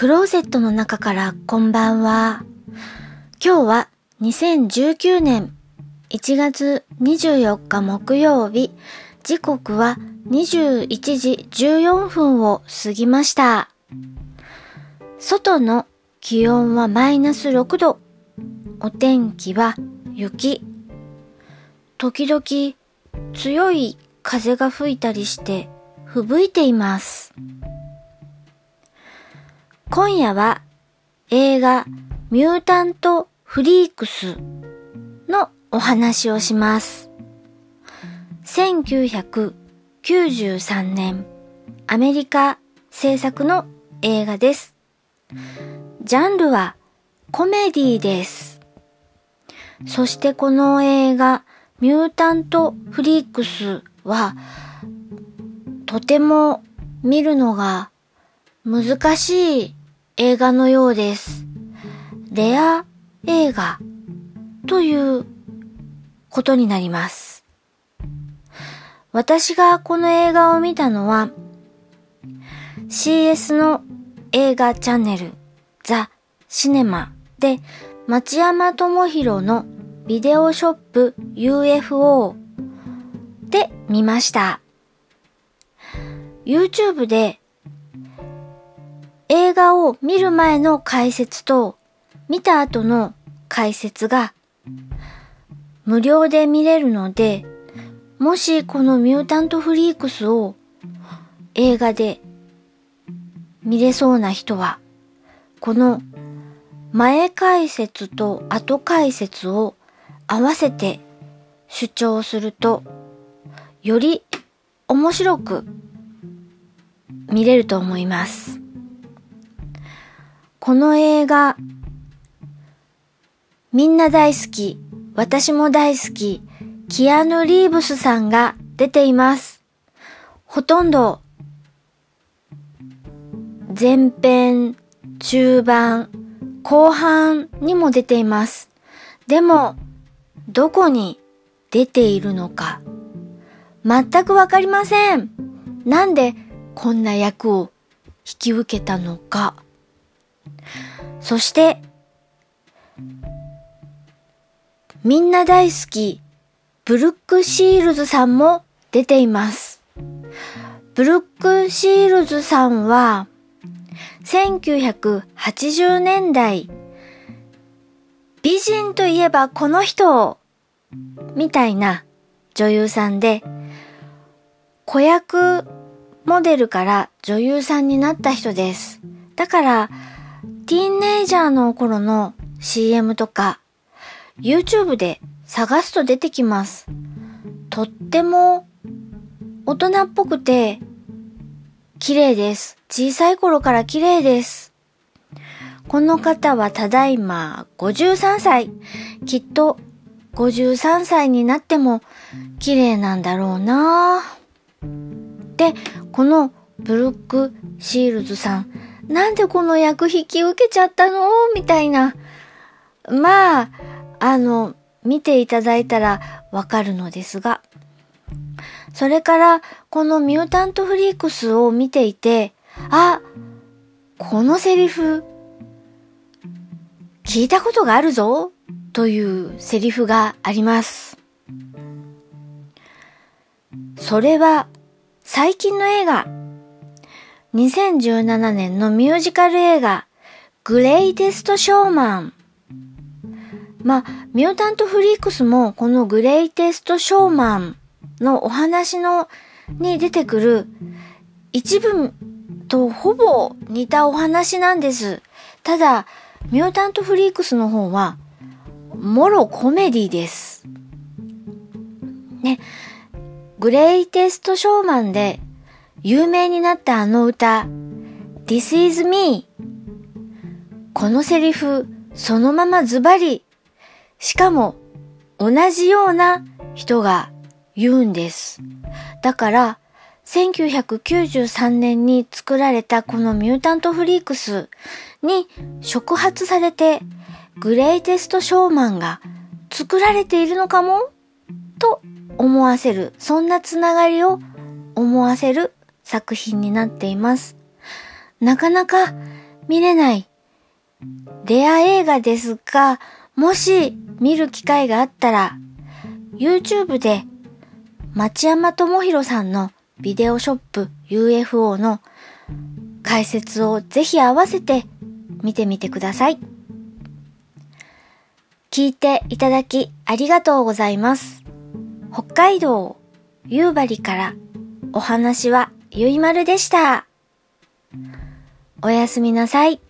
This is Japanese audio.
クローゼットの中からこんばんは。今日は2019年1月24日木曜日、時刻は21時14分を過ぎました。外の気温はマイナス6度。お天気は雪。時々強い風が吹いたりして吹雪いています。今夜は映画ミュータントフリークスのお話をします。1993年アメリカ制作の映画です。ジャンルはコメディです。そしてこの映画ミュータントフリークスはとても見るのが難しい映画のようです。レア映画ということになります。私がこの映画を見たのは CS の映画チャンネルザ・シネマで町山智博のビデオショップ UFO で見ました。YouTube で映画を見る前の解説と見た後の解説が無料で見れるので、もしこのミュータントフリークスを映画で見れそうな人は、この前解説と後解説を合わせて主張すると、より面白く見れると思います。この映画、みんな大好き、私も大好き、キアヌ・リーブスさんが出ています。ほとんど、前編、中盤、後半にも出ています。でも、どこに出ているのか、全くわかりません。なんでこんな役を引き受けたのか。そして、みんな大好き、ブルック・シールズさんも出ています。ブルック・シールズさんは、1980年代、美人といえばこの人、みたいな女優さんで、子役モデルから女優さんになった人です。だから、ティーンネイジャーの頃の CM とか、YouTube で探すと出てきます。とっても大人っぽくて綺麗です。小さい頃から綺麗です。この方はただいま53歳。きっと53歳になっても綺麗なんだろうなで、このブルック・シールズさん、なんでこの役引き受けちゃったの？みたいな。まあ、あの、見ていただいたらわかるのですが。それから、このミュータントフリークスを見ていて、あ、このセリフ、聞いたことがあるぞ？というセリフがあります。それは、最近の映画、2017年のミュージカル映画、グレイテストショーマン。まあ、ミュータントフリークスもこのグレイテストショーマンのお話のに出てくる一部とほぼ似たお話なんです。ただ、ミュータントフリークスの方は、もろコメディです。ね、グレイテストショーマンで有名になったあの歌、This is me このセリフ、そのままズバリ、しかも同じような人が言うんです。だから、1993年に作られたこのミュータントフリークスに触発されて、グレイテストショーマンが作られているのかも？と思わせる、そんなつながりを思わせる作品になっています。なかなか見れないレア映画ですが、もし見る機会があったら、YouTube で町山智博さんのビデオショップ UFO の解説をぜひ合わせて見てみてください。聞いていただきありがとうございます。北海道夕張からお話はゆいまるでした。おやすみなさい。